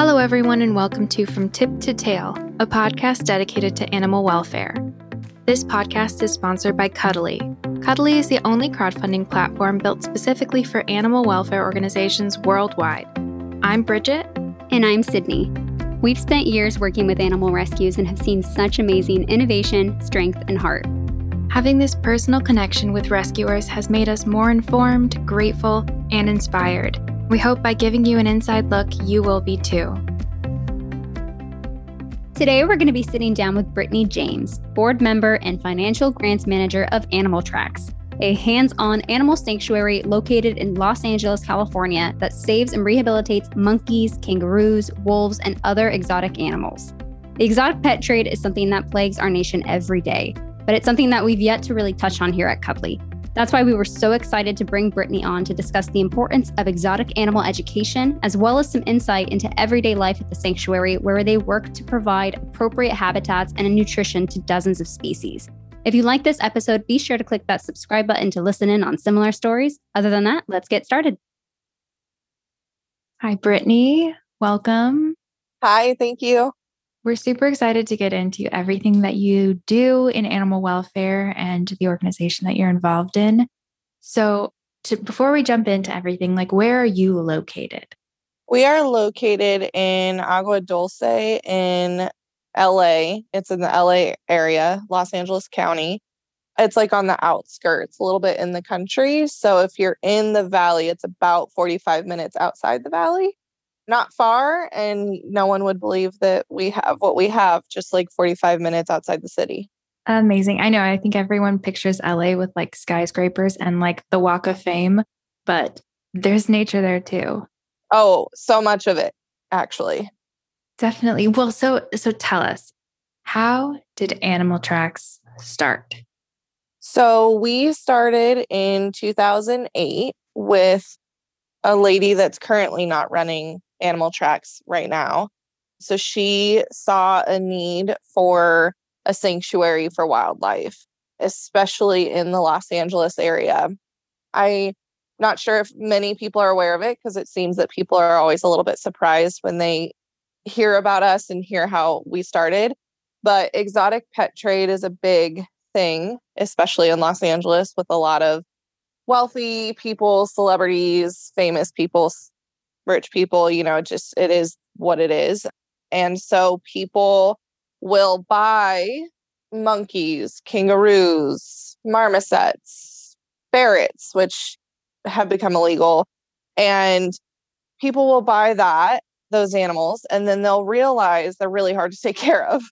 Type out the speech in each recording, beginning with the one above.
Hello, everyone, and welcome to From Tip to Tail, a podcast dedicated to animal welfare. This podcast is sponsored by Cuddly. Cuddly is the only crowdfunding platform built specifically for animal welfare organizations worldwide. I'm Bridget. And I'm Sydney. We've spent years working with animal rescues and have seen such amazing innovation, strength, and heart. Having this personal connection with rescuers has made us more informed, grateful, and inspired. We hope by giving you an inside look, you will be too. Today, we're going to be sitting down with Brittany James, board member and financial grants manager of Animal Tracks, a hands on animal sanctuary located in Los Angeles, California, that saves and rehabilitates monkeys, kangaroos, wolves, and other exotic animals. The exotic pet trade is something that plagues our nation every day, but it's something that we've yet to really touch on here at Cuddly. That's why we were so excited to bring Brittany on to discuss the importance of exotic animal education, as well as some insight into everyday life at the sanctuary, where they work to provide appropriate habitats and nutrition to dozens of species. If you like this episode, be sure to click that subscribe button to listen in on similar stories. Other than that, let's get started. Hi, Brittany. Welcome. Hi, thank you. We're super excited to get into everything that you do in animal welfare and the organization that you're involved in. So, to, before we jump into everything, like where are you located? We are located in Agua Dulce in LA. It's in the LA area, Los Angeles County. It's like on the outskirts, a little bit in the country. So if you're in the valley, it's about 45 minutes outside the valley not far and no one would believe that we have what we have just like 45 minutes outside the city. Amazing. I know. I think everyone pictures LA with like skyscrapers and like the Walk of Fame, but there's nature there too. Oh, so much of it actually. Definitely. Well, so so tell us, how did Animal Tracks start? So we started in 2008 with a lady that's currently not running animal tracks right now. So she saw a need for a sanctuary for wildlife, especially in the Los Angeles area. I'm not sure if many people are aware of it because it seems that people are always a little bit surprised when they hear about us and hear how we started. But exotic pet trade is a big thing, especially in Los Angeles, with a lot of wealthy people, celebrities, famous people rich people, you know, just it is what it is. And so people will buy monkeys, kangaroos, marmosets, ferrets, which have become illegal. And people will buy that, those animals, and then they'll realize they're really hard to take care of.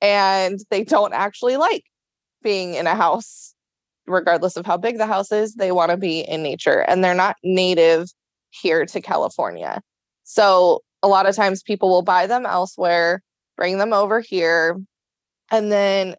And they don't actually like being in a house, regardless of how big the house is. They want to be in nature and they're not native here to California. So a lot of times people will buy them elsewhere, bring them over here, and then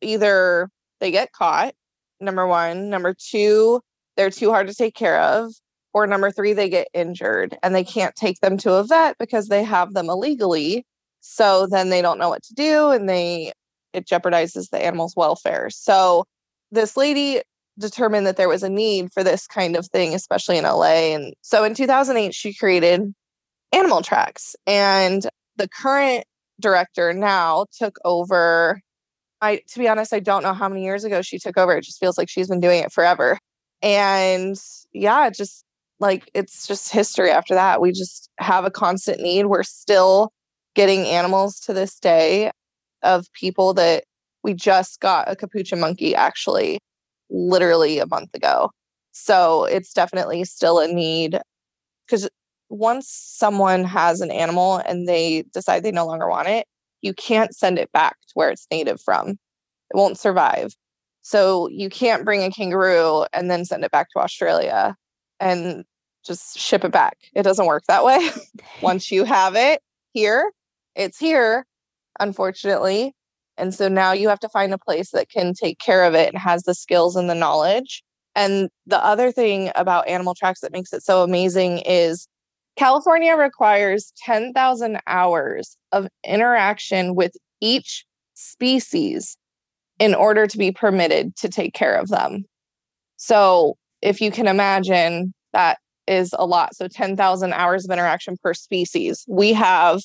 either they get caught, number one, number two, they're too hard to take care of, or number three, they get injured and they can't take them to a vet because they have them illegally. So then they don't know what to do and they it jeopardizes the animal's welfare. So this lady determined that there was a need for this kind of thing, especially in LA. And so in 2008, she created Animal Tracks. And the current director now took over. I, to be honest, I don't know how many years ago she took over. It just feels like she's been doing it forever. And yeah, just like it's just history after that. We just have a constant need. We're still getting animals to this day of people that we just got a capuchin monkey actually literally a month ago. So it's definitely still a need because once someone has an animal and they decide they no longer want it, you can't send it back to where it's native from. It won't survive. So you can't bring a kangaroo and then send it back to Australia and just ship it back. It doesn't work that way. Once you have it here, it's here, unfortunately. And so now you have to find a place that can take care of it and has the skills and the knowledge. And the other thing about Animal Tracks that makes it so amazing is California requires 10,000 hours of interaction with each species in order to be permitted to take care of them. So, if you can imagine that is a lot. So 10,000 hours of interaction per species. We have,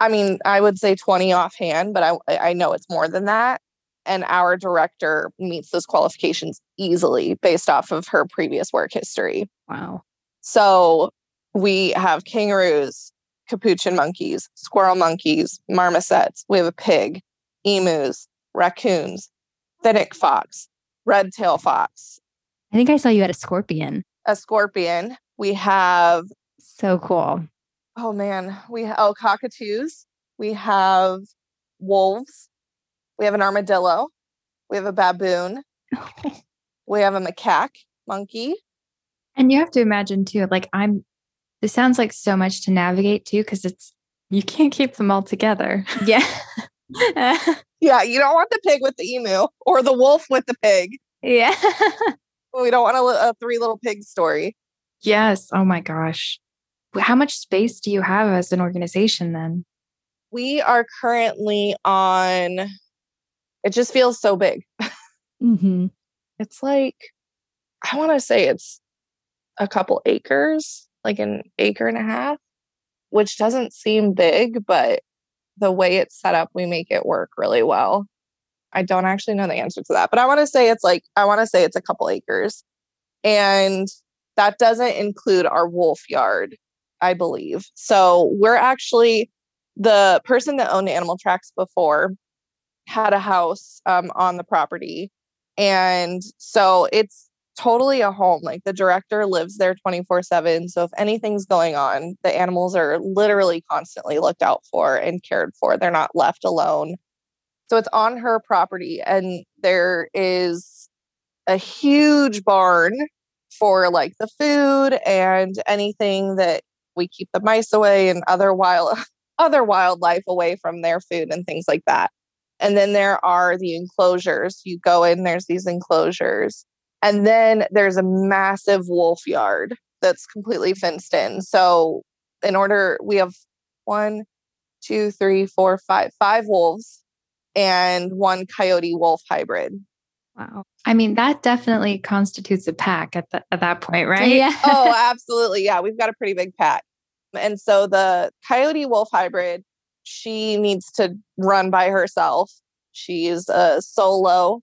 I mean, I would say 20 offhand, but I, I know it's more than that. And our director meets those qualifications easily based off of her previous work history. Wow. So we have kangaroos, capuchin monkeys, squirrel monkeys, marmosets. We have a pig, emus, raccoons, fennec fox, red tail fox. I think I saw you had a scorpion. A scorpion. We have so cool. Oh man, we have oh cockatoos. We have wolves. We have an armadillo. We have a baboon. we have a macaque monkey. And you have to imagine too, like I'm this sounds like so much to navigate too, because it's you can't keep them all together. Yeah. yeah, you don't want the pig with the emu or the wolf with the pig. Yeah. we don't want a, a three little pig story. Yes. Oh my gosh. How much space do you have as an organization then? We are currently on, it just feels so big. Mm-hmm. It's like, I want to say it's a couple acres, like an acre and a half, which doesn't seem big, but the way it's set up, we make it work really well. I don't actually know the answer to that, but I want to say it's like, I want to say it's a couple acres. And that doesn't include our wolf yard, I believe. So we're actually the person that owned Animal Tracks before had a house um, on the property. And so it's totally a home. Like the director lives there 24 7. So if anything's going on, the animals are literally constantly looked out for and cared for. They're not left alone. So it's on her property. And there is a huge barn for like the food and anything that we keep the mice away and other wild other wildlife away from their food and things like that. And then there are the enclosures. You go in, there's these enclosures. And then there's a massive wolf yard that's completely fenced in. So, in order, we have one, two, three, four, five, five wolves and one coyote wolf hybrid. Wow. I mean, that definitely constitutes a pack at, the, at that point, right? Yeah. oh, absolutely. Yeah. We've got a pretty big pack. And so the coyote wolf hybrid, she needs to run by herself. She's a solo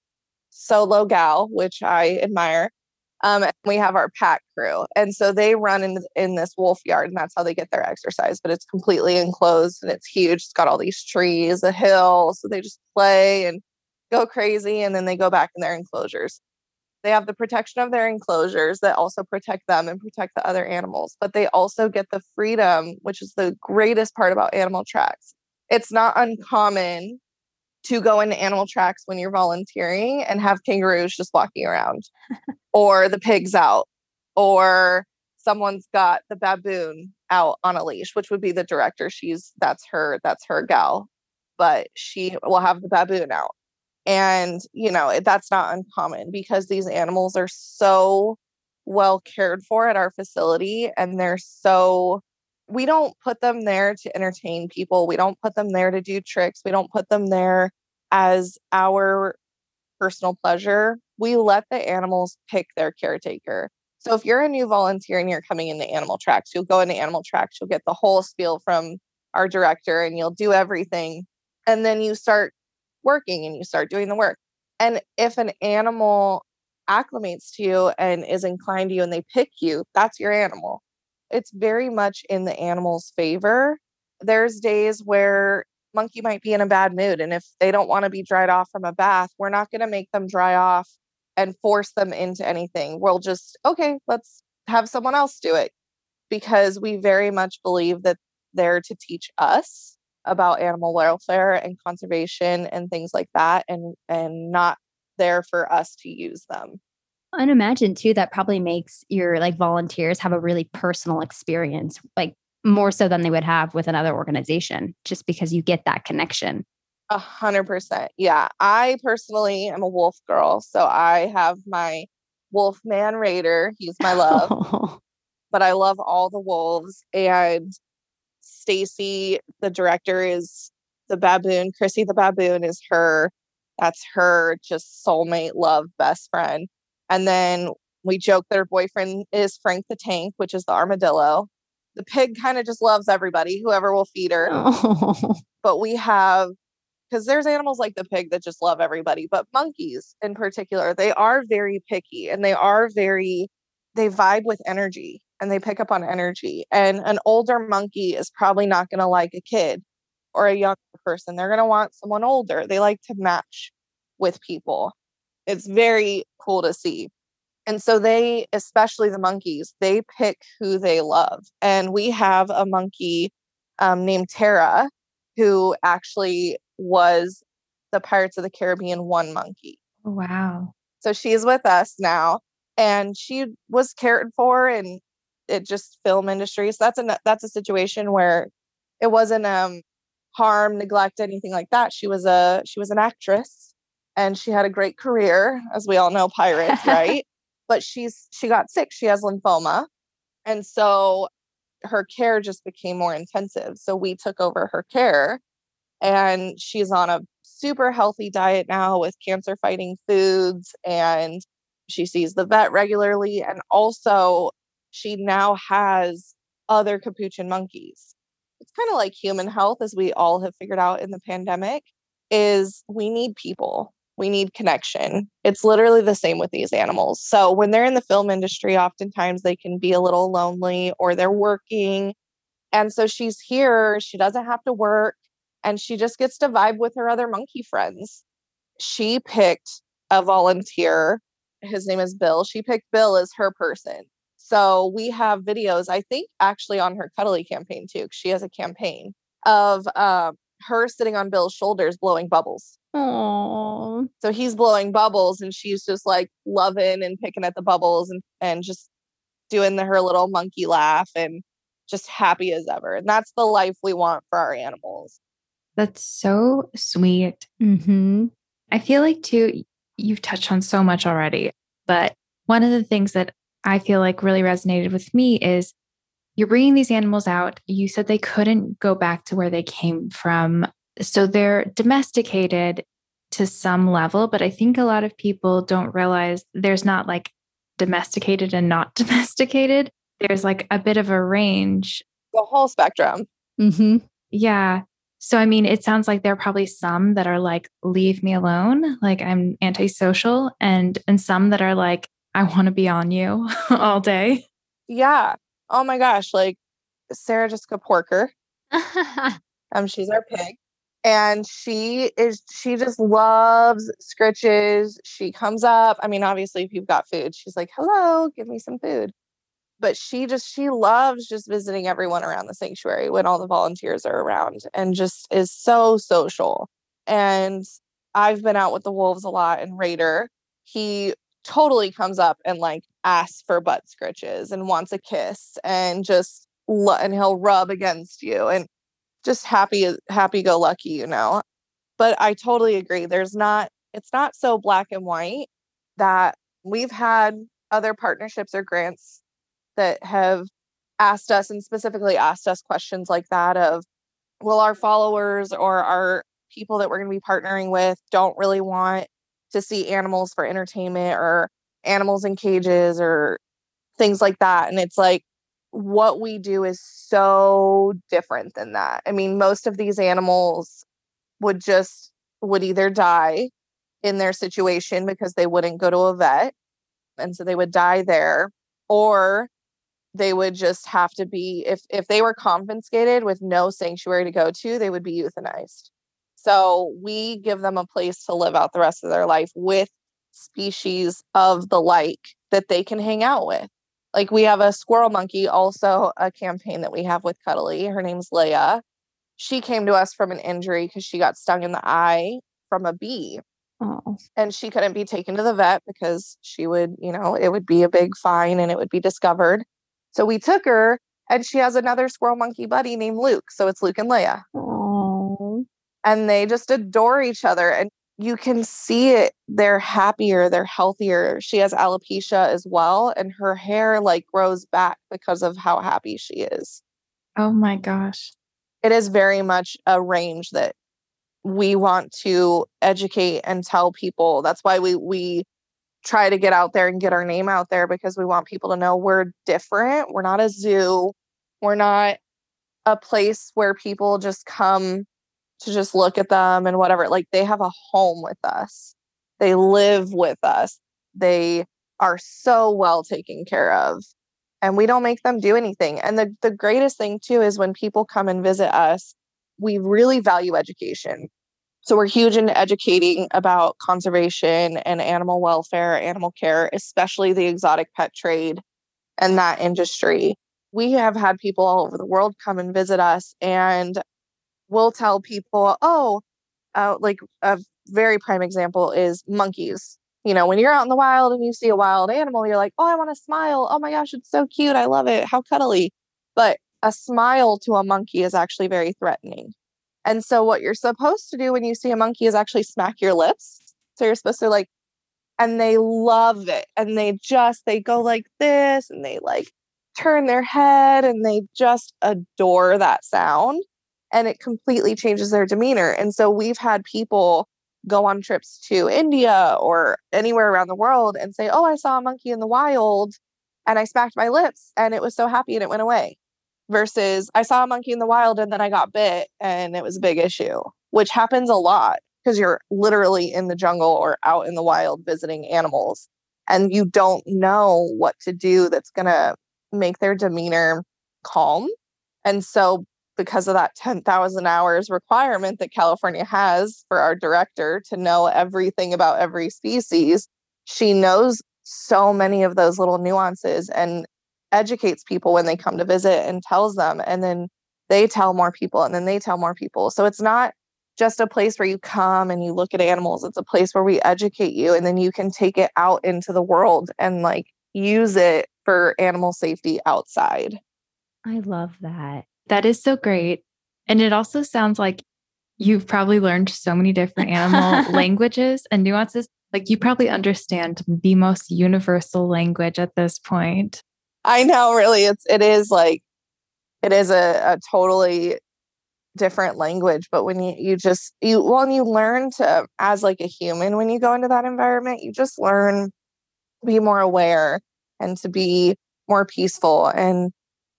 solo gal, which I admire. Um, and we have our pack crew, and so they run in in this wolf yard, and that's how they get their exercise. But it's completely enclosed and it's huge. It's got all these trees, a hill, so they just play and go crazy, and then they go back in their enclosures. They have the protection of their enclosures that also protect them and protect the other animals, but they also get the freedom, which is the greatest part about animal tracks. It's not uncommon to go into animal tracks when you're volunteering and have kangaroos just walking around or the pigs out or someone's got the baboon out on a leash which would be the director she's that's her that's her gal but she will have the baboon out and you know that's not uncommon because these animals are so well cared for at our facility and they're so we don't put them there to entertain people. We don't put them there to do tricks. We don't put them there as our personal pleasure. We let the animals pick their caretaker. So if you're a new volunteer and you're coming into animal tracks, you'll go into animal tracks, you'll get the whole spiel from our director and you'll do everything. And then you start working and you start doing the work. And if an animal acclimates to you and is inclined to you and they pick you, that's your animal it's very much in the animal's favor. There's days where monkey might be in a bad mood and if they don't want to be dried off from a bath, we're not going to make them dry off and force them into anything. We'll just okay, let's have someone else do it because we very much believe that they're to teach us about animal welfare and conservation and things like that and and not there for us to use them. And imagine too that probably makes your like volunteers have a really personal experience, like more so than they would have with another organization, just because you get that connection. A hundred percent. Yeah. I personally am a wolf girl. So I have my wolf man raider. He's my love. but I love all the wolves. And Stacy, the director, is the baboon. Chrissy the baboon is her. That's her just soulmate love best friend. And then We joke that her boyfriend is Frank the Tank, which is the armadillo. The pig kind of just loves everybody, whoever will feed her. Oh. But we have, because there's animals like the pig that just love everybody, but monkeys in particular, they are very picky and they are very, they vibe with energy and they pick up on energy. And an older monkey is probably not going to like a kid or a younger person. They're going to want someone older. They like to match with people. It's very cool to see. And so they, especially the monkeys, they pick who they love. And we have a monkey um, named Tara who actually was the Pirates of the Caribbean one monkey. Wow. So she's with us now and she was cared for and it just film industry. So that's a that's a situation where it wasn't um harm, neglect, anything like that. She was a she was an actress and she had a great career, as we all know, pirates, right? but she's she got sick. She has lymphoma. And so her care just became more intensive. So we took over her care and she's on a super healthy diet now with cancer fighting foods and she sees the vet regularly and also she now has other capuchin monkeys. It's kind of like human health as we all have figured out in the pandemic is we need people. We need connection. It's literally the same with these animals. So when they're in the film industry oftentimes they can be a little lonely or they're working and so she's here she doesn't have to work and she just gets to vibe with her other monkey friends. She picked a volunteer. His name is bill. She picked bill as her person so we have videos, I think actually on her cuddly campaign too. She has a campaign of uh, her sitting on Bill's shoulders blowing bubbles. Aww. So he's blowing bubbles and she's just like loving and picking at the bubbles and, and just doing the, her little monkey laugh and just happy as ever. And that's the life we want for our animals. That's so sweet. Mm-hmm. I feel like, too, you've touched on so much already, but one of the things that I feel like really resonated with me is you're bringing these animals out. You said they couldn't go back to where they came from. So they're domesticated to some level, but I think a lot of people don't realize there's not like domesticated and not domesticated. There's like a bit of a range. The whole spectrum. Mm-hmm. Yeah. So, I mean, it sounds like there are probably some that are like, leave me alone, like I'm antisocial, and and some that are like, I want to be on you all day. Yeah. Oh my gosh. Like Sarah Jessica Porker. um, she's our pig. And she is she just loves scritches. She comes up. I mean, obviously, if you've got food, she's like, hello, give me some food. But she just she loves just visiting everyone around the sanctuary when all the volunteers are around and just is so social. And I've been out with the wolves a lot and Raider. He totally comes up and like asks for butt scritches and wants a kiss and just and he'll rub against you and just happy uh, happy go lucky you know? But i totally agree there's not it's not so black and white that we've had other partnerships or grants that have asked us and specifically asked us questions like that of will our followers or our people that we're going to be partnering with don't really want to see animals for entertainment or animals in cages or things like that. And it's like what we do is so different than that. I mean, most of these animals would just would either die in their situation because they wouldn't go to a vet and so they would die there or they would just have to be if if they were confiscated with no sanctuary to go to they would be euthanized so we give them a place to live out the rest of their life with species of the like that they can hang out with. Like we have a squirrel monkey, also a campaign that we have with Cuddly. Her name's Leia. She came to us from an injury because she got stung in the eye from a bee. Oh. And she couldn't be taken to the vet because she would, you know, it would be a big fine and it would be discovered. So we took her and she has another squirrel monkey buddy named Luke. So it's Luke and Leia. Oh and they just adore each other and you can see it they're happier they're healthier she has alopecia as well and her hair like grows back because of how happy she is oh my gosh it is very much a range that we want to educate and tell people that's why we we try to get out there and get our name out there because we want people to know we're different. We're not a zoo. We're not a place where people just come to just look at them and whatever. Like they have a home with us. They live with us. They are so well taken care of. And we don't make them do anything. And the, the greatest thing too is when people come and visit us, we really value education. So we're huge into educating about conservation and animal welfare, animal care, especially the exotic pet trade and that industry. We have had people all over the world come and visit us, and we'll tell people, oh, uh, like a very prime example is monkeys. You know, when you're out in the wild and you see a wild animal, you're like, oh, I want to smile. Oh my gosh, it's so cute. I love it. How cuddly. But a smile to a monkey is actually very threatening. And so, what you're supposed to do when you see a monkey is actually smack your lips. So, you're supposed to like, and they love it. And they just, they go like this and they like turn their head and they just adore that sound. And it completely changes their demeanor. And so, we've had people go on trips to India or anywhere around the world and say, Oh, I saw a monkey in the wild and I smacked my lips and it was so happy and it went away versus I saw a monkey in the wild and then I got bit and it was a big issue, which happens a lot because you're literally in the jungle or out in the wild visiting animals and you don't know what to do that's going to make their demeanor calm. And so, because of that 10,000 hours requirement that California has for our director to know everything about every species, she knows so many of those little nuances. And educates people when they come to visit and tells them and then they tell more people and then they tell more people so it's not just a place where you come and you look at animals it's a place where we educate you and then you can take it out into the world and like use it for animal safety outside i love that that is so great and it also sounds like you've probably learned so many different animal languages and nuances like you probably understand the most universal language at this point I know, really, it's it is like it is a, a totally different language. But when you you just you when you learn to as like a human when you go into that environment, you just learn to be more aware and to be more peaceful. And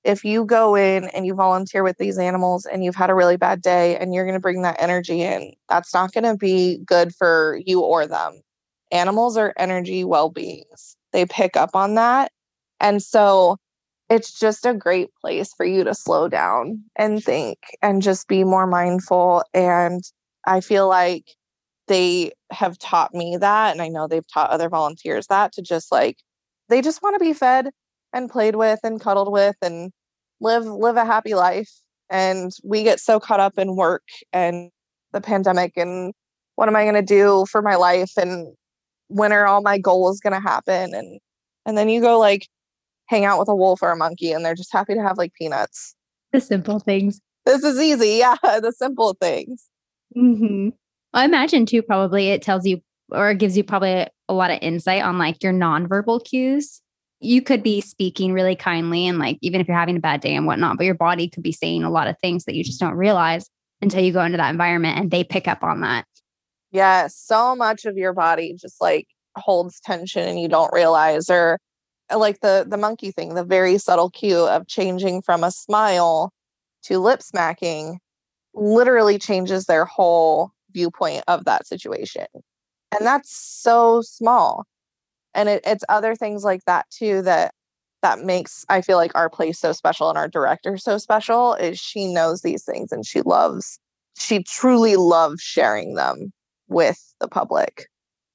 if you go in and you volunteer with these animals and you've had a really bad day and you're going to bring that energy in, that's not going to be good for you or them. Animals are energy well beings. They pick up on that and so it's just a great place for you to slow down and think and just be more mindful. And I feel like they have taught me that. And I know they've taught other volunteers that to just like, they just want to be fed and played with and cuddled with and live live a happy life and we get so caught up in work and the pandemic and what am i going to do for my life and when are all my goals going to happen and and then you go like hang out with a wolf or a monkey and they're just happy to have like peanuts. The simple things. This is easy. Yeah, the simple things. Mm-hmm. I imagine too, probably it tells you or it gives you probably a lot of insight on like your nonverbal cues. You could be speaking really kindly and like even if you're having a bad day and whatnot, but your body could be saying a lot of things that you just don't realize until you go into that environment and they pick up on that. Yeah, so much of your body just like holds tension and you don't realize or uh, like the the monkey thing, the very subtle cue of changing from a smile to lip smacking literally changes their whole viewpoint of that situation. And that's so small. And it, it's other things like that too that that makes I feel like our place so special and our director so special is she knows these things and she loves she truly loves sharing them with the public.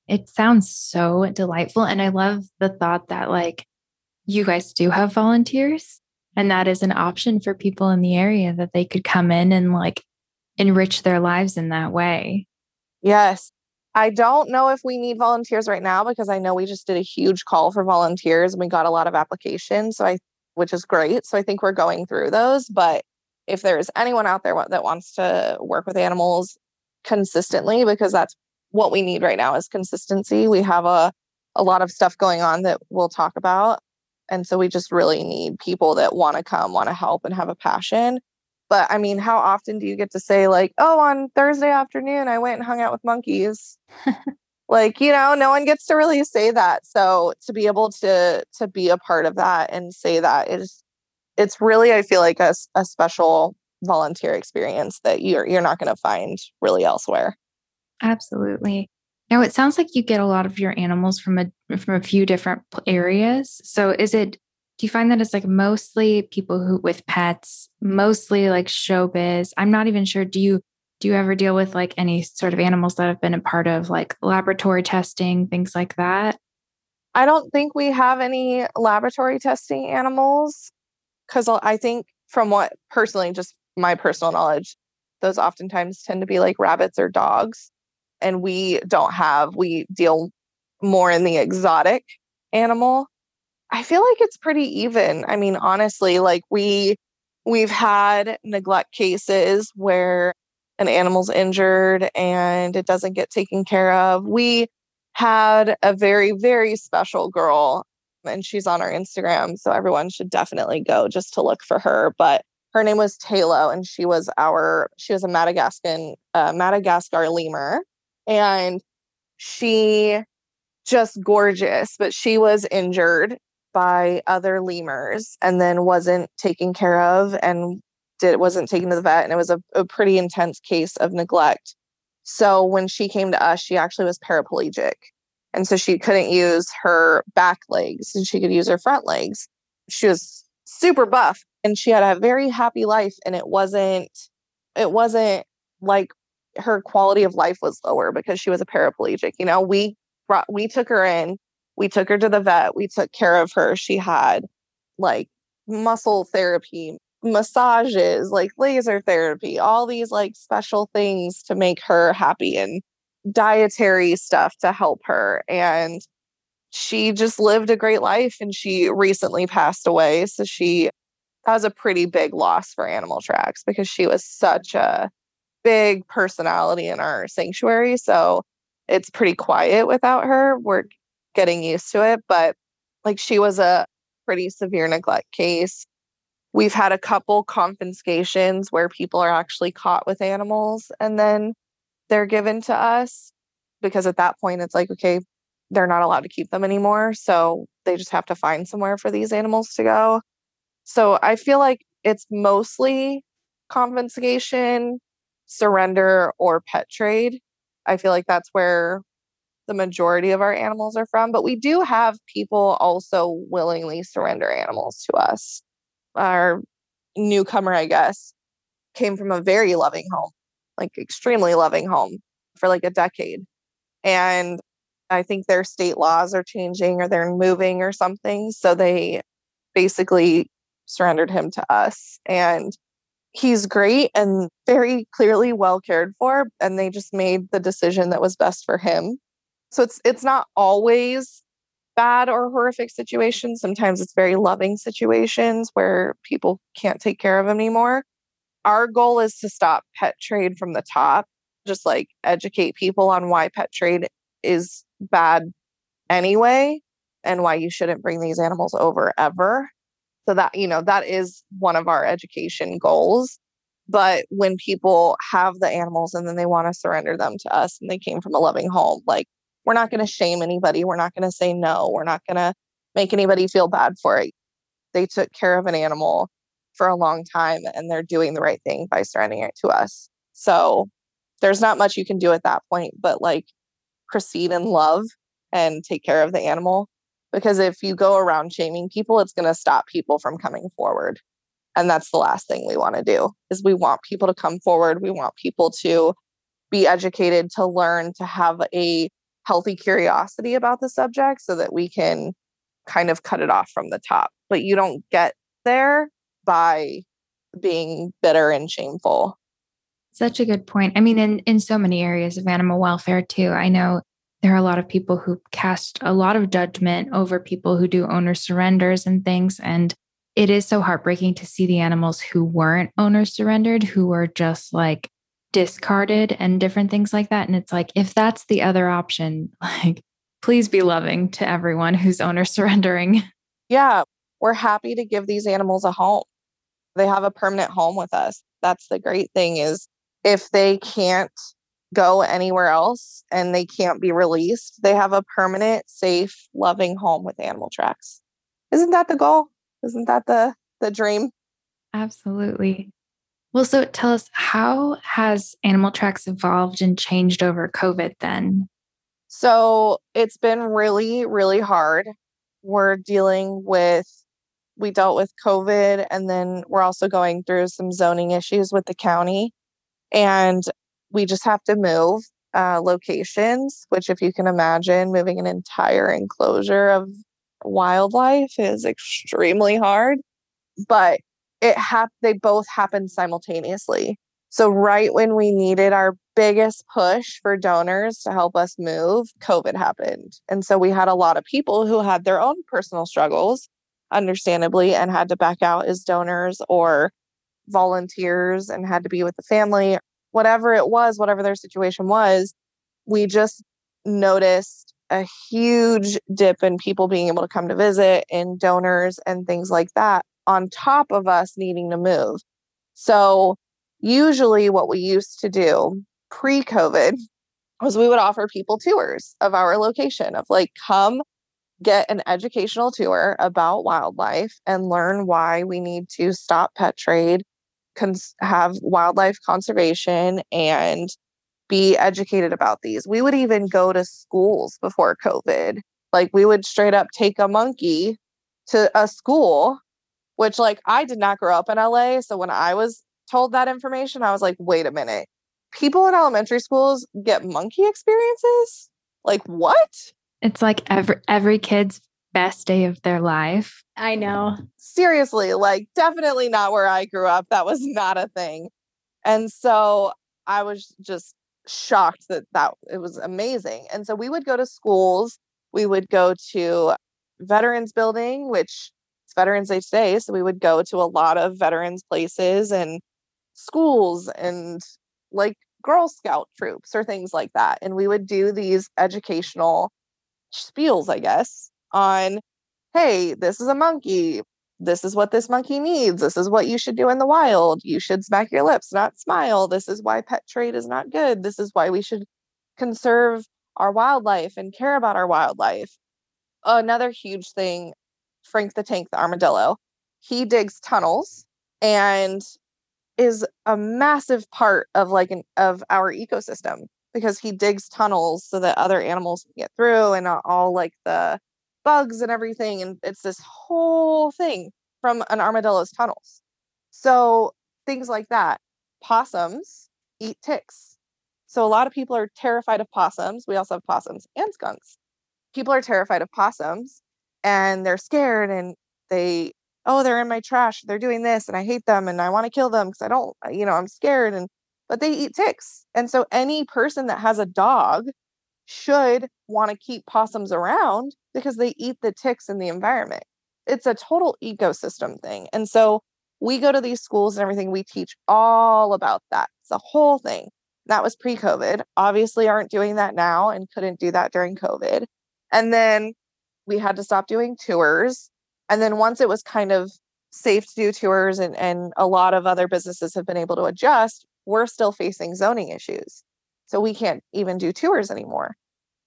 It sounds so delightful. And I love the thought that, like, you guys do have volunteers, and that is an option for people in the area that they could come in and like enrich their lives in that way. Yes. I don't know if we need volunteers right now because I know we just did a huge call for volunteers and we got a lot of applications. So I, which is great. So I think we're going through those. But if there's anyone out there that wants to work with animals consistently, because that's what we need right now is consistency. We have a, a lot of stuff going on that we'll talk about. And so we just really need people that want to come, want to help, and have a passion. But I mean, how often do you get to say, like, oh, on Thursday afternoon, I went and hung out with monkeys? like you know no one gets to really say that so to be able to to be a part of that and say that is it's really i feel like a, a special volunteer experience that you're you're not going to find really elsewhere absolutely now it sounds like you get a lot of your animals from a from a few different areas so is it do you find that it's like mostly people who with pets mostly like showbiz i'm not even sure do you do you ever deal with like any sort of animals that have been a part of like laboratory testing, things like that? I don't think we have any laboratory testing animals because I think, from what personally, just my personal knowledge, those oftentimes tend to be like rabbits or dogs. And we don't have, we deal more in the exotic animal. I feel like it's pretty even. I mean, honestly, like we, we've had neglect cases where an animal's injured and it doesn't get taken care of. We had a very, very special girl, and she's on our Instagram. So everyone should definitely go just to look for her. But her name was Taylo, and she was our, she was a Madagascan, uh, Madagascar lemur. And she just gorgeous, but she was injured by other lemurs and then wasn't taken care of and did wasn't taken to the vet and it was a, a pretty intense case of neglect. So when she came to us she actually was paraplegic. And so she couldn't use her back legs and she could use her front legs. She was super buff and she had a very happy life and it wasn't it wasn't like her quality of life was lower because she was a paraplegic you know? We brought we took her in we took her to the vet we took care of her she had like muscle therapy massages, like laser therapy, all these like special things to make her happy and dietary stuff to help her. And she just lived a great life and she recently passed away. So she that was a pretty big loss for Animal Tracks because she was such a big personality in our sanctuary. So it's pretty quiet without her. We're getting used to it. But like she was a pretty severe neglect case We've had a couple confiscations where people are actually caught with animals and then they're given to us because at that point it's like, okay, they're not allowed to keep them anymore. So they just have to find somewhere for these animals to go. So I feel like it's mostly confiscation, surrender, or pet trade. I feel like that's where the majority of our animals are from. But we do have people also willingly surrender animals to us our newcomer, I guess, came from a very loving home, like extremely loving home for like a decade. And I think their state laws are changing or they're moving or something. So they basically surrendered him to us. And he's great and very clearly well cared for. And they just made the decision that was best for him. So it's it's not always bad or horrific situations. Sometimes it's very loving situations where people can't take care of them anymore. Our goal is to stop pet trade from the top, just like educate people on why pet trade is bad anyway and why you shouldn't bring these animals over ever. So that, you know, that is one of our education goals. But when people have the animals and then they want to surrender them to us and they came from a loving home, like we're not going to shame anybody. We're not going to say no. We're not going to make anybody feel bad for it. They took care of an animal for a long time and they're doing the right thing by surrendering it to us. So there's not much you can do at that point, but like proceed in love and take care of the animal. Because if you go around shaming people, it's going to stop people from coming forward. And that's the last thing we want to do is we want people to come forward. We want people to be educated, to learn, to have a healthy curiosity about the subject so that we can kind of cut it off from the top. But you don't get there by being bitter and shameful. Such a good point. I mean, in, in so many areas of animal welfare, too, I know there are a lot of people who cast a lot of judgment over people who do owner surrenders and things. And it is so heartbreaking to see the animals who weren't owner surrendered, who were just like discarded and different things like that. And it's like, if that's the other option, like, please be loving to everyone who's owner surrendering. Yeah, we're happy to give these animals a home. They have a permanent home with us. That's the great thing is if they can't go anywhere else and they can't be released. They have a permanent, safe, loving home with Animal Tracks. Isn't that the goal? Isn't that the the dream? Absolutely. Well, so tell us how has Animal Tracks evolved and changed over COVID then? So it's been really, really hard. We're dealing with, we dealt with COVID, and then we're also going through some zoning issues with the county. And we just have to move uh, locations, which, if you can imagine, moving an entire enclosure of wildlife is extremely hard. But it hap- they both happened simultaneously. So right when we needed our biggest push for donors to help us move, COVID happened. And so we had a lot of people who had their own personal struggles, understandably, and had to back out as donors or volunteers and had to be with the family, whatever it was, whatever their situation was. We just noticed a huge dip in people being able to come to visit and donors and things like that on top of us needing to move. So, usually, what we used to do pre COVID was we would offer people tours of our location, of like, come get an educational tour about wildlife and learn why we need to stop pet trade, cons- have wildlife conservation, and be educated about these. We would even go to schools before COVID. Like, we would straight up take a monkey to a school which like I did not grow up in LA. So when I was told that information, I was like, wait a minute. People in elementary schools get monkey experiences? Like what? It's like every every kid's best day of their life. I know. Seriously, like definitely not where I grew up. That was not a thing. And so I was just shocked that that it was amazing. And so we would go to schools, we would go to veterans building which Veterans Day today. So we would go to a lot of veterans places and schools and like Girl Scout troops or things like that. And we would do these educational spiels, I guess, on hey, this is a monkey. This is what this monkey needs. This is what you should do in the wild. You should smack your lips, not smile. This is why pet trade is not good. This is why we should conserve our wildlife and care about our wildlife. Another huge thing Frank the Tank, the armadillo. He digs tunnels and is a massive part of like an of our ecosystem because he digs tunnels so that other animals can get through and all like the bugs and everything and it's this whole thing from an armadillo's tunnels. So things like that. Possums eat ticks. So a lot of people are terrified of possums. We also have possums and skunks. People are terrified of possums and they're scared and they oh they're in my trash they're doing this and i hate them and i want to kill them because i don't uh, you know i'm scared and but they eat ticks and so any person that has a dog should want to keep possums around because they eat the ticks in the environment. It's a total ecosystem thing and so we go to these schools and everything we teach all about that it's a whole thing. That was pre-covid obviously aren't doing that now and couldn't do that during covid and then we had to stop doing tours. And then once it was kind of safe to do tours and, and a lot of other businesses have been able to adjust, we're still facing zoning issues. So we can't even do tours anymore.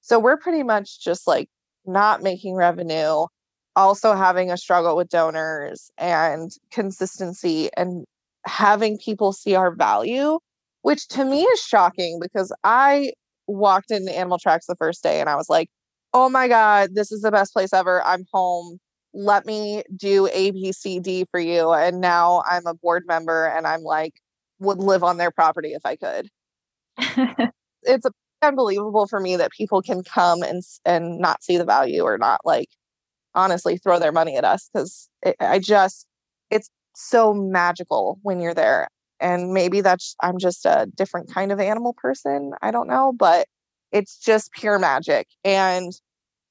So we're pretty much just like not making revenue, also having a struggle with donors and consistency and having people see our value, which to me is shocking because I walked into Animal Tracks the first day and I was like, oh my God, this is the best place ever. I'm home. Let me do A, B, C, D for you. And now I'm a board member and I'm like, would live on their property if I could. it's unbelievable for me that people can come and and not see the value or not like honestly throw their money at us because I just it's so magical when you're there and maybe that's i'm just a different kind of animal person i don't know but it's just pure magic and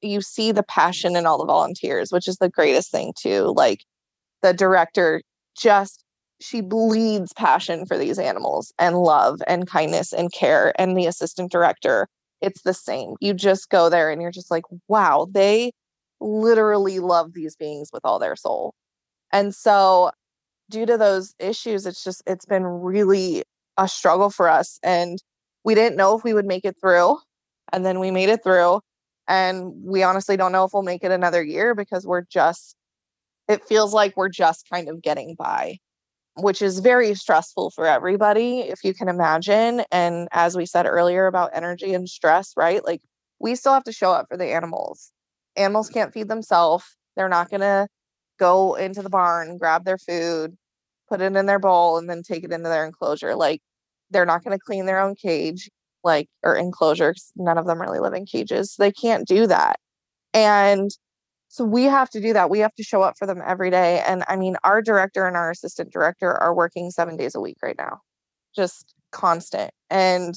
you see the passion in all the volunteers, which is the greatest thing too. Like the director just she bleeds passion for these animals and love and kindness and care and the assistant director it's the same you just go there and you're just like wow they literally love these beings with all their soul and so due to those issues it's just it's been really a struggle for us and we didn't know if we would make it through. And then we made it through. And we honestly don't know if we'll make it another year because we're just, it feels like we're just kind of getting by, which is very stressful for everybody, if you can imagine. And as we said earlier about energy and stress, right? Like we still have to show up for the animals. Animals can't feed themselves. They're not going to go into the barn, grab their food, put it in their bowl, and then take it into their enclosure. Like they're not going to clean their own cage like or enclosures none of them really live in cages they can't do that. And so we have to do that we have to show up for them every day and i mean our director and our assistant director are working 7 days a week right now just constant and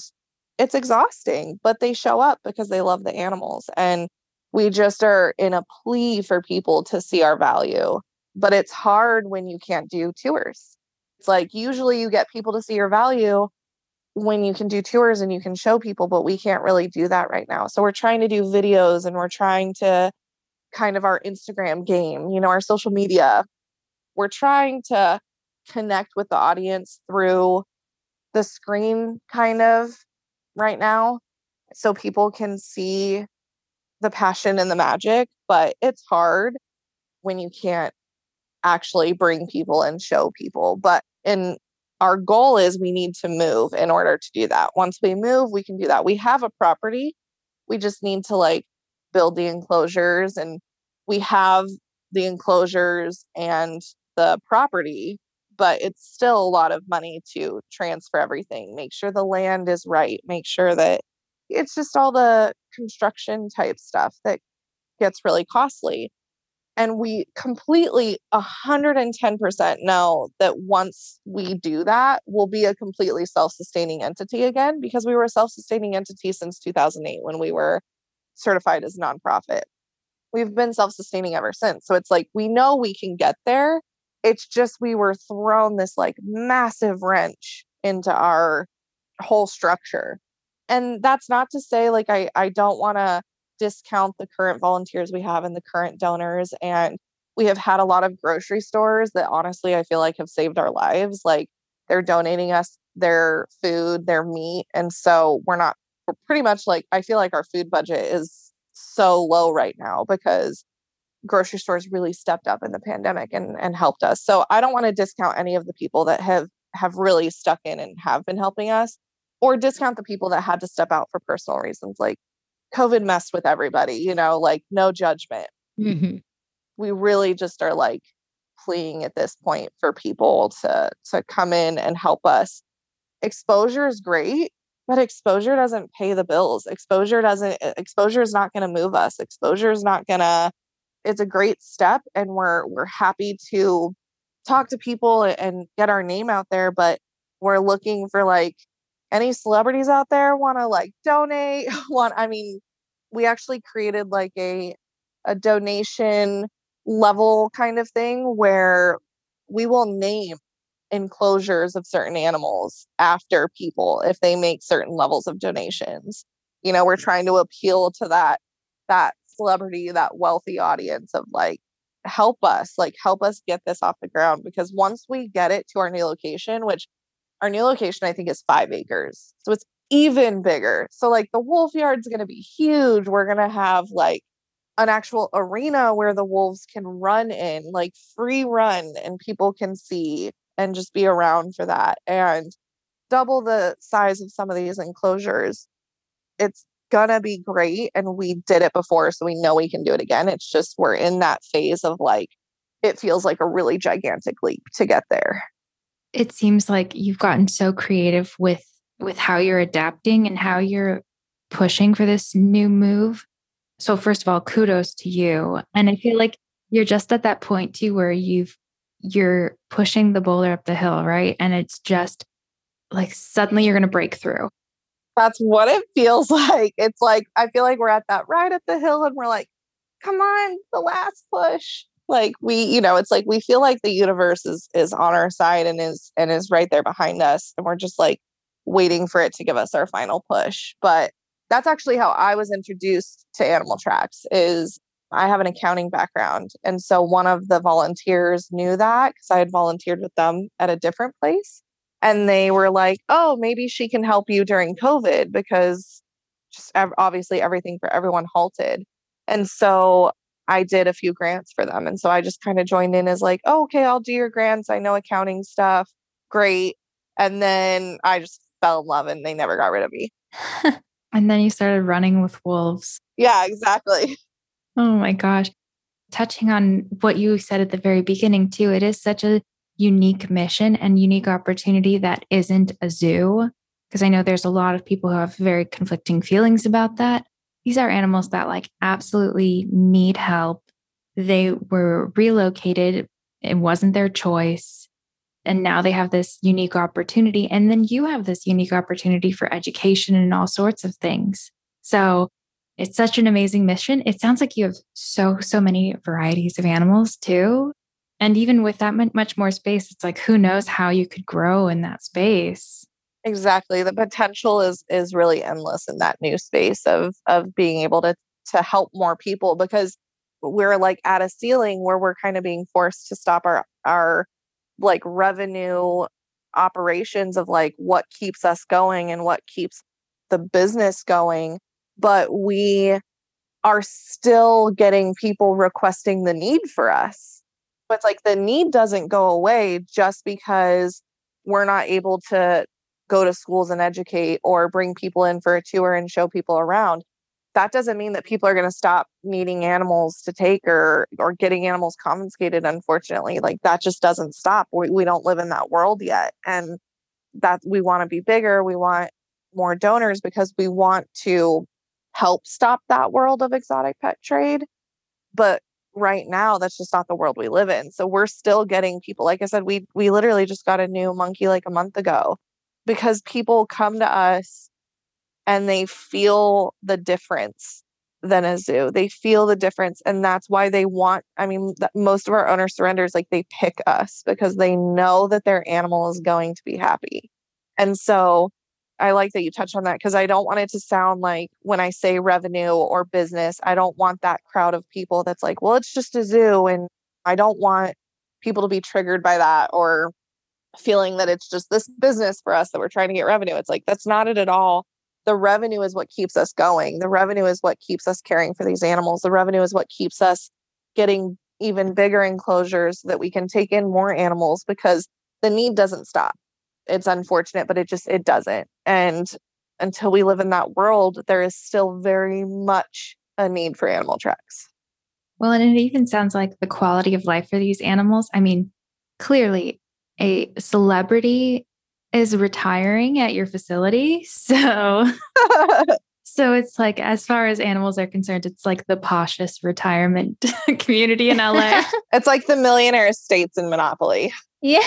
it's exhausting but they show up because they love the animals and we just are in a plea for people to see our value but it's hard when you can't do tours. It's like usually you get people to see your value when you can do tours and you can show people, but we can't really do that right now. So we're trying to do videos and we're trying to kind of our Instagram game, you know, our social media. We're trying to connect with the audience through the screen kind of right now so people can see the passion and the magic, but it's hard when you can't actually bring people and show people. But in our goal is we need to move in order to do that. Once we move, we can do that. We have a property. We just need to like build the enclosures and we have the enclosures and the property, but it's still a lot of money to transfer everything. Make sure the land is right. Make sure that it's just all the construction type stuff that gets really costly. And we completely 110% know that once we do that, we'll be a completely self sustaining entity again because we were a self sustaining entity since 2008 when we were certified as a nonprofit. We've been self sustaining ever since. So it's like we know we can get there. It's just we were thrown this like massive wrench into our whole structure. And that's not to say like I I don't want to discount the current volunteers we have and the current donors. And we have had a lot of grocery stores that honestly I feel like have saved our lives. Like they're donating us their food, their meat. And so we're not, we're pretty much like, I feel like our food budget is so low right now because grocery stores really stepped up in the pandemic and, and helped us. So I don't want to discount any of the people that have have really stuck in and have been helping us or discount the people that had to step out for personal reasons like COVID messed with everybody, you know, like no judgment. Mm-hmm. We really just are like pleading at this point for people to to come in and help us. Exposure is great, but exposure doesn't pay the bills. Exposure doesn't exposure is not going to move us. Exposure is not going to it's a great step and we're we're happy to talk to people and get our name out there, but we're looking for like any celebrities out there want to like donate? Want i mean we actually created like a a donation level kind of thing where we will name enclosures of certain animals after people if they make certain levels of donations. You know we're mm-hmm. trying to appeal to that that celebrity that wealthy audience of like help us like help us get this off the ground because once we get it to our new location which our new location, I think, is five acres. So it's even bigger. So, like, the wolf yard's going to be huge. We're going to have like an actual arena where the wolves can run in, like free run, and people can see and just be around for that. And double the size of some of these enclosures. It's gonna be great. And we did it before, so we know we can do it again. It's just we're in that phase of like, it feels like a really gigantic leap to get there it seems like you've gotten so creative with with how you're adapting and how you're pushing for this new move. So first of all, kudos to you. And I feel like you're just at that point too where you've you're pushing the boulder up the hill, right? And it's just like suddenly you're going to break through. That's what it feels like. It's like I feel like we're at that right at the hill and we're like, come on, the last push like we you know it's like we feel like the universe is is on our side and is and is right there behind us and we're just like waiting for it to give us our final push but that's actually how i was introduced to animal tracks is i have an accounting background and so one of the volunteers knew that because i had volunteered with them at a different place And they were like, oh, maybe she can help you during COVID because just obviously everything for everyone halted. And so I did a few grants for them. And so I just kind of joined in as like, oh, okay, I'll do your grants. I know accounting stuff. Great. And then I just fell in love and they never got rid of me. and then you started running with wolves. Yeah, exactly. Oh my gosh. Touching on what you said at the very beginning, too, it is such a unique mission and unique opportunity that isn't a zoo. Because I know there's a lot of people who have very conflicting feelings about that. These are animals that like absolutely need help. They were relocated, it wasn't their choice. And now they have this unique opportunity. And then you have this unique opportunity for education and all sorts of things. So it's such an amazing mission. It sounds like you have so, so many varieties of animals too. And even with that much more space, it's like, who knows how you could grow in that space. Exactly. The potential is is really endless in that new space of of being able to to help more people because we're like at a ceiling where we're kind of being forced to stop our our like revenue operations of like what keeps us going and what keeps the business going but we are still getting people requesting the need for us. It's like the need doesn't go away just because we're not able to go to schools and educate or bring people in for a tour and show people around. That doesn't mean that people are going to stop needing animals to take or or getting animals confiscated unfortunately. Like that just doesn't stop. We we don't live in that world yet and that we want to be bigger, we want more donors because we want to help stop that world of exotic pet trade. But right now that's just not the world we live in. So we're still getting people like I said we we literally just got a new monkey like a month ago because people come to us and they feel the difference than a zoo. They feel the difference and that's why they want I mean most of our owner surrenders like they pick us because they know that their animal is going to be happy. And so I like that you touched on that because I don't want it to sound like when I say revenue or business, I don't want that crowd of people that's like, well, it's just a zoo. And I don't want people to be triggered by that or feeling that it's just this business for us that we're trying to get revenue. It's like, that's not it at all. The revenue is what keeps us going. The revenue is what keeps us caring for these animals. The revenue is what keeps us getting even bigger enclosures that we can take in more animals because the need doesn't stop it's unfortunate, but it just it doesn't. And until we live in that world, there is still very much a need for animal tracks. Well, and it even sounds like the quality of life for these animals. I mean, clearly a celebrity is retiring at your facility. So so it's like as far as animals are concerned, it's like the poshest retirement community in LA. it's like the millionaire estates in Monopoly. Yeah.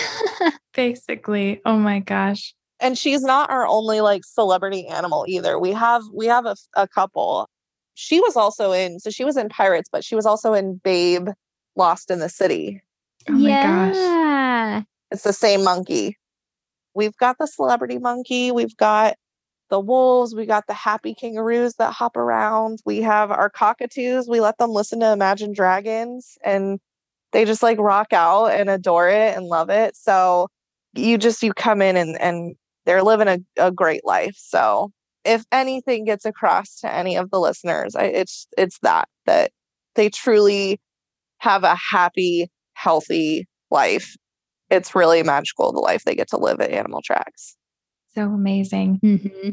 Basically. Oh my gosh. And she's not our only like celebrity animal either. We have we have a, a couple. She was also in so she was in Pirates, but she was also in Babe Lost in the City. Oh my yeah. gosh. It's the same monkey. We've got the celebrity monkey, we've got the wolves, we got the happy kangaroos that hop around. We have our cockatoos. We let them listen to Imagine Dragons and they just like rock out and adore it and love it. So you just you come in and and they're living a, a great life. So if anything gets across to any of the listeners, I, it's it's that that they truly have a happy, healthy life. It's really magical the life they get to live at Animal Tracks. So amazing. Mm-hmm.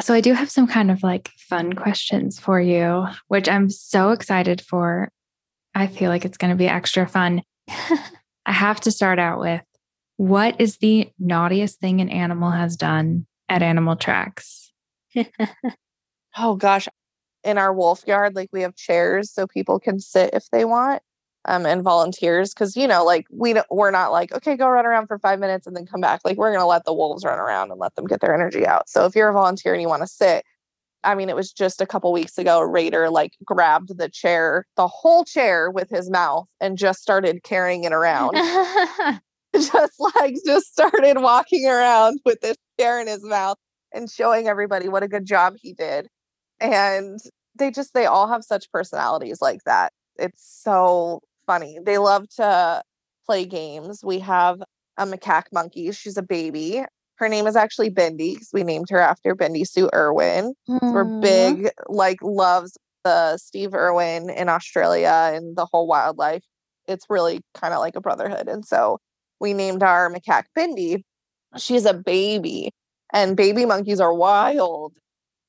So I do have some kind of like fun questions for you, which I'm so excited for. I feel like it's going to be extra fun. I have to start out with what is the naughtiest thing an animal has done at Animal Tracks? oh gosh. In our wolf yard, like we have chairs so people can sit if they want. Um, and volunteers because you know like we don't we're not like okay go run around for five minutes and then come back like we're gonna let the wolves run around and let them get their energy out so if you're a volunteer and you want to sit I mean, it was just a couple weeks ago, Raider like grabbed the chair, the whole chair with his mouth and just started carrying it around. just like, just started walking around with this chair in his mouth and showing everybody what a good job he did. And they just, they all have such personalities like that. It's so funny. They love to play games. We have a macaque monkey. She's a baby. Her name is actually Bindi because we named her after Bindi Sue Irwin. So we're hmm. big, like, loves the Steve Irwin in Australia and the whole wildlife. It's really kind of like a brotherhood. And so we named our macaque Bindi. She's a baby, and baby monkeys are wild.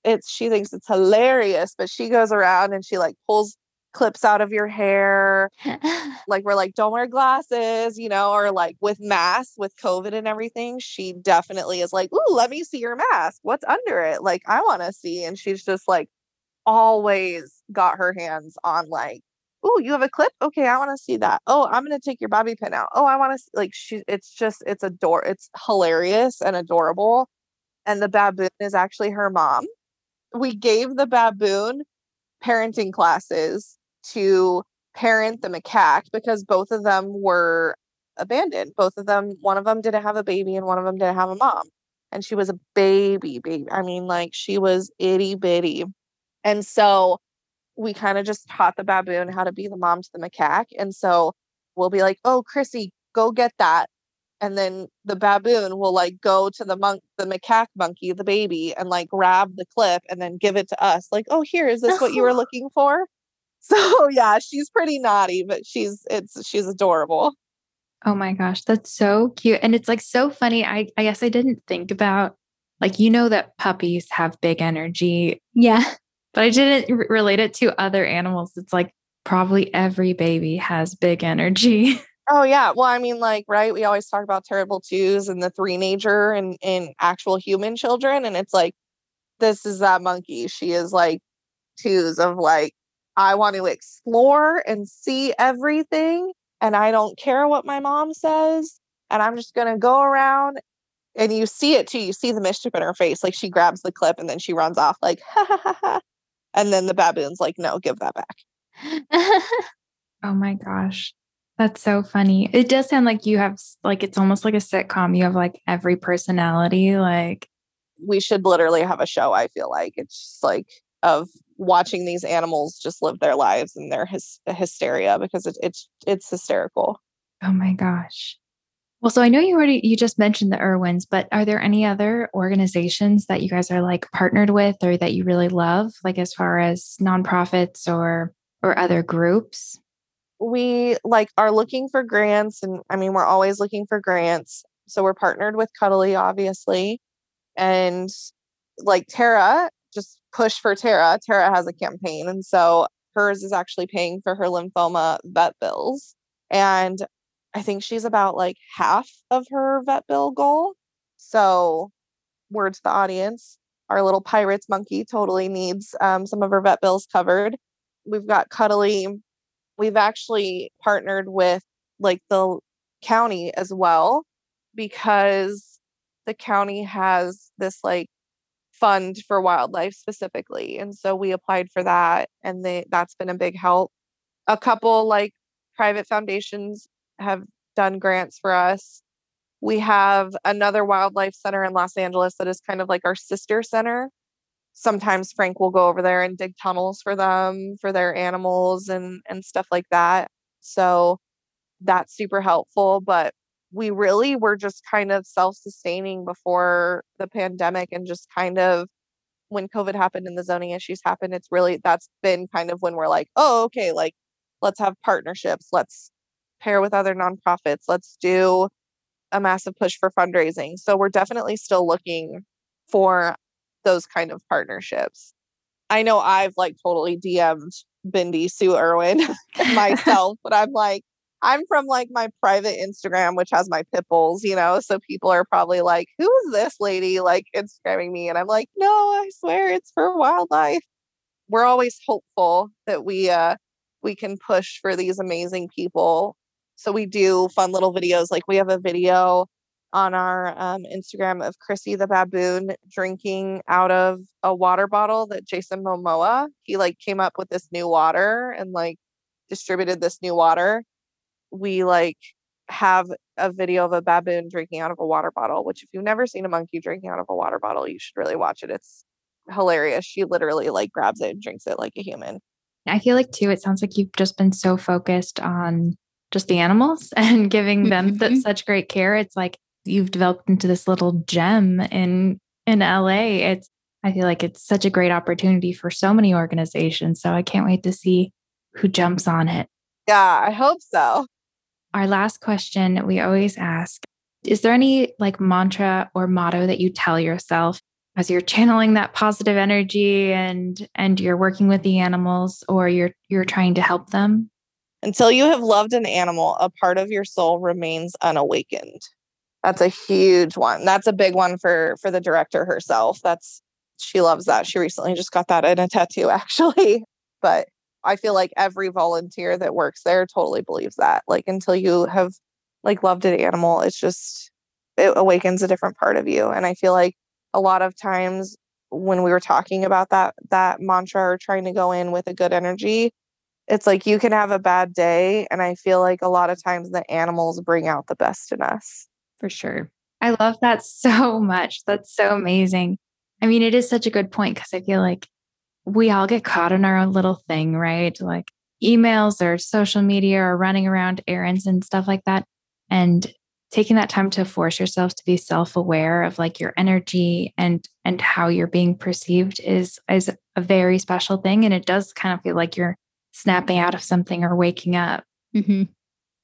It's she thinks it's hilarious, but she goes around and she like pulls clips out of your hair. like we're like, don't wear glasses, you know, or like with masks with COVID and everything. She definitely is like, ooh, let me see your mask. What's under it? Like, I want to see. And she's just like always got her hands on like, ooh, you have a clip? Okay, I want to see that. Oh, I'm gonna take your bobby pin out. Oh, I want to like she it's just it's ador it's hilarious and adorable. And the baboon is actually her mom. We gave the baboon parenting classes to parent the macaque because both of them were abandoned. Both of them, one of them didn't have a baby and one of them didn't have a mom. And she was a baby, baby. I mean, like she was itty bitty. And so we kind of just taught the baboon how to be the mom to the macaque. And so we'll be like, oh, Chrissy, go get that. And then the baboon will like go to the monk, the macaque monkey, the baby, and like grab the clip and then give it to us. Like, oh, here, is this what you were looking for? So yeah, she's pretty naughty, but she's it's she's adorable. Oh my gosh, that's so cute. And it's like so funny. I I guess I didn't think about like you know that puppies have big energy. Yeah. But I didn't r- relate it to other animals. It's like probably every baby has big energy. Oh yeah. Well, I mean, like, right, we always talk about terrible twos and the three nature and in actual human children. And it's like, this is that monkey. She is like twos of like I want to explore and see everything. And I don't care what my mom says. And I'm just going to go around. And you see it too. You see the mischief in her face. Like she grabs the clip and then she runs off, like, ha ha ha ha. And then the baboon's like, no, give that back. oh my gosh. That's so funny. It does sound like you have, like, it's almost like a sitcom. You have like every personality. Like, we should literally have a show, I feel like. It's just like, of watching these animals just live their lives and their hys- hysteria because it, it's it's hysterical. Oh my gosh. Well, so I know you already you just mentioned the Irwins, but are there any other organizations that you guys are like partnered with or that you really love, like as far as nonprofits or or other groups? We like are looking for grants and I mean we're always looking for grants. So we're partnered with Cuddly obviously. And like Tara just push for Tara. Tara has a campaign. And so hers is actually paying for her lymphoma vet bills. And I think she's about like half of her vet bill goal. So, word to the audience our little pirates monkey totally needs um, some of her vet bills covered. We've got Cuddly. We've actually partnered with like the county as well because the county has this like fund for wildlife specifically. And so we applied for that and they that's been a big help. A couple like private foundations have done grants for us. We have another wildlife center in Los Angeles that is kind of like our sister center. Sometimes Frank will go over there and dig tunnels for them for their animals and and stuff like that. So that's super helpful, but we really were just kind of self sustaining before the pandemic and just kind of when COVID happened and the zoning issues happened, it's really that's been kind of when we're like, oh, okay, like let's have partnerships, let's pair with other nonprofits, let's do a massive push for fundraising. So we're definitely still looking for those kind of partnerships. I know I've like totally DM'd Bindi Sue Irwin myself, but I'm like, I'm from like my private Instagram, which has my pit bulls, you know. So people are probably like, who is this lady like Instagramming me? And I'm like, no, I swear it's for wildlife. We're always hopeful that we uh we can push for these amazing people. So we do fun little videos. Like we have a video on our um, Instagram of Chrissy the baboon drinking out of a water bottle that Jason Momoa he like came up with this new water and like distributed this new water we like have a video of a baboon drinking out of a water bottle, which if you've never seen a monkey drinking out of a water bottle, you should really watch it. It's hilarious. She literally like grabs it and drinks it like a human. I feel like too, it sounds like you've just been so focused on just the animals and giving them Mhm. such great care. It's like you've developed into this little gem in in LA. It's I feel like it's such a great opportunity for so many organizations. So I can't wait to see who jumps on it. Yeah, I hope so. Our last question we always ask Is there any like mantra or motto that you tell yourself as you're channeling that positive energy and and you're working with the animals or you're you're trying to help them? Until you have loved an animal, a part of your soul remains unawakened. That's a huge one. That's a big one for for the director herself. That's she loves that. She recently just got that in a tattoo actually. But I feel like every volunteer that works there totally believes that. Like until you have like loved an animal, it's just it awakens a different part of you. And I feel like a lot of times when we were talking about that that mantra or trying to go in with a good energy, it's like you can have a bad day and i feel like a lot of times the animals bring out the best in us For sure. I love that so much. That's so amazing. I mean, it is such a good point because I feel like we all get caught in our own little thing, right? Like emails or social media or running around errands and stuff like that. And taking that time to force yourself to be self-aware of like your energy and and how you're being perceived is is a very special thing. And it does kind of feel like you're snapping out of something or waking up. hmm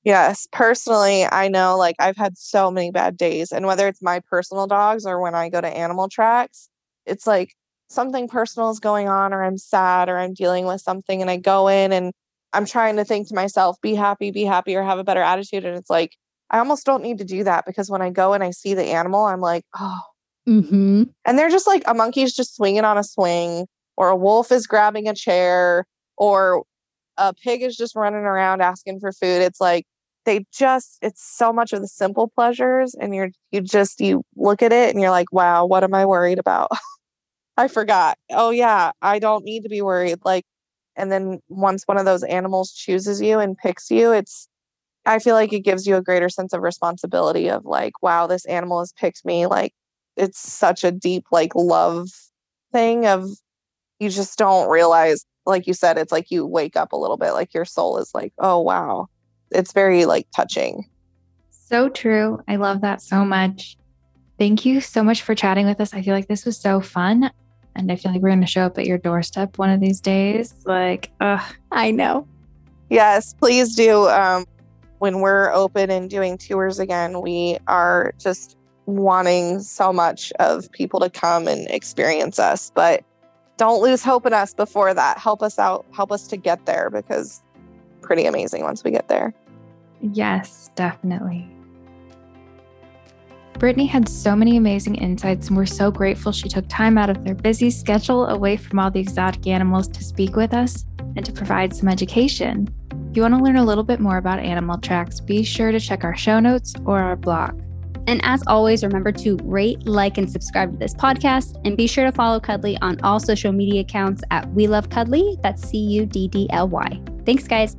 yes personally i know like i've had so many bad days and whether it's my personal dogs or when i go to animal tracks it's like something personal is going on or i'm sad or i'm dealing with something and i go in and i'm trying to think to myself be happy be happy or have a better attitude and it's like i almost don't need to do that because when i go and i see the animal i'm like oh hmm And they're just like a monkey's just swinging on a swing, or a wolf is grabbing a chair, or a pig is just running around asking for food. It's like they just, it's so much of the simple pleasures. And you're, you just, you look at it and you're like, wow, what am I worried about? I forgot. Oh, yeah, I don't need to be worried. Like, and then once one of those animals chooses you and picks you, it's, I feel like it gives you a greater sense of responsibility of like, wow, this animal has picked me. Like, it's such a deep like love thing of you just don't realize like you said it's like you wake up a little bit like your soul is like oh wow it's very like touching So true. I love that so much. Thank you so much for chatting with us. I feel like this was so fun. And I feel like we're going to show up at your doorstep one of these days. Like, ugh. I know. yes please do um when we're open and doing tours again we are just wanting so much of people to come and experience us but don't lose hope in us before that help us out help us to get there because pretty amazing once we get there Yes, definitely. Brittany had so many amazing insights, and we're so grateful she took time out of their busy schedule away from all the exotic animals to speak with us and to provide some education. If you want to learn a little bit more about animal tracks, be sure to check our show notes or our blog. And as always, remember to rate, like, and subscribe to this podcast. And be sure to follow Cuddly on all social media accounts at We Love Cuddly. That's C U D D L Y. Thanks, guys.